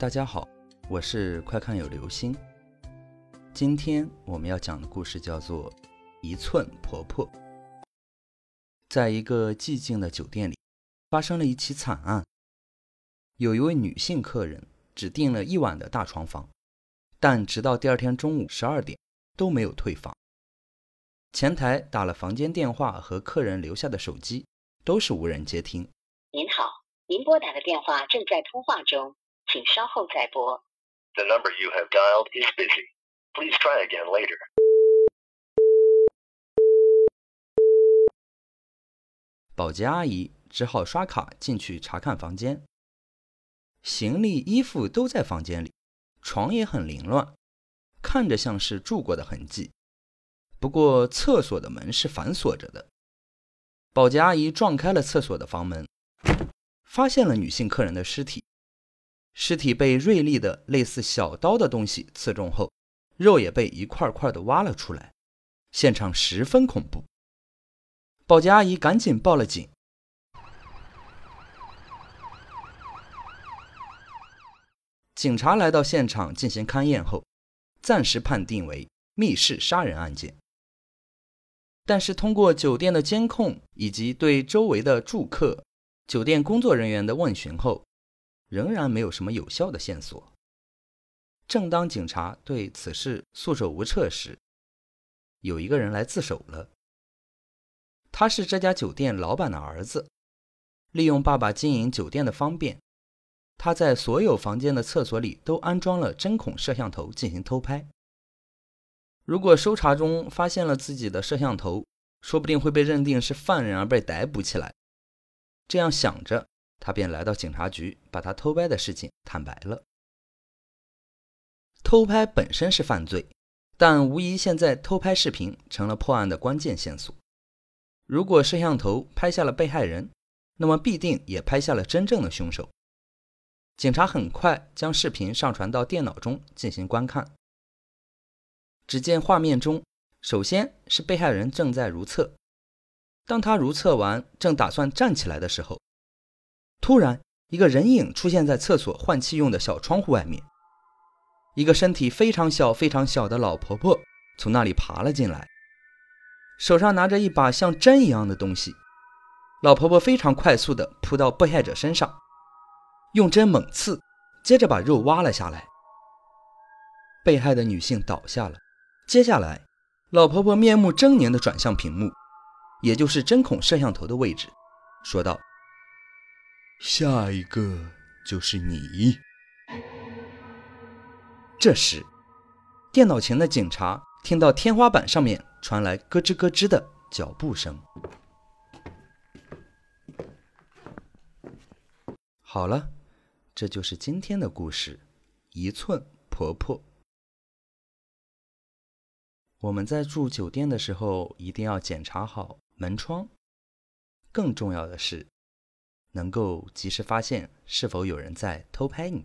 大家好，我是快看有流星。今天我们要讲的故事叫做《一寸婆婆》。在一个寂静的酒店里，发生了一起惨案。有一位女性客人只订了一晚的大床房，但直到第二天中午十二点都没有退房。前台打了房间电话和客人留下的手机，都是无人接听。您好，您拨打的电话正在通话中，请稍后再拨。The number you have dialed is busy. Please try again later. 保洁阿姨只好刷卡进去查看房间，行李、衣服都在房间里，床也很凌乱，看着像是住过的痕迹。不过厕所的门是反锁着的。保洁阿姨撞开了厕所的房门，发现了女性客人的尸体。尸体被锐利的类似小刀的东西刺中后，肉也被一块块的挖了出来，现场十分恐怖。保洁阿姨赶紧报了警。警察来到现场进行勘验后，暂时判定为密室杀人案件。但是通过酒店的监控以及对周围的住客、酒店工作人员的问询后，仍然没有什么有效的线索。正当警察对此事束手无策时，有一个人来自首了。他是这家酒店老板的儿子，利用爸爸经营酒店的方便，他在所有房间的厕所里都安装了针孔摄像头进行偷拍。如果搜查中发现了自己的摄像头，说不定会被认定是犯人而被逮捕起来。这样想着，他便来到警察局，把他偷拍的事情坦白了。偷拍本身是犯罪，但无疑现在偷拍视频成了破案的关键线索。如果摄像头拍下了被害人，那么必定也拍下了真正的凶手。警察很快将视频上传到电脑中进行观看。只见画面中，首先是被害人正在如厕，当他如厕完，正打算站起来的时候，突然一个人影出现在厕所换气用的小窗户外面。一个身体非常小、非常小的老婆婆从那里爬了进来，手上拿着一把像针一样的东西。老婆婆非常快速地扑到被害者身上，用针猛刺，接着把肉挖了下来。被害的女性倒下了。接下来，老婆婆面目狰狞地转向屏幕，也就是针孔摄像头的位置，说道：“下一个就是你。”这时，电脑前的警察听到天花板上面传来咯吱咯吱的脚步声。好了，这就是今天的故事——一寸婆婆。我们在住酒店的时候，一定要检查好门窗。更重要的是，能够及时发现是否有人在偷拍你。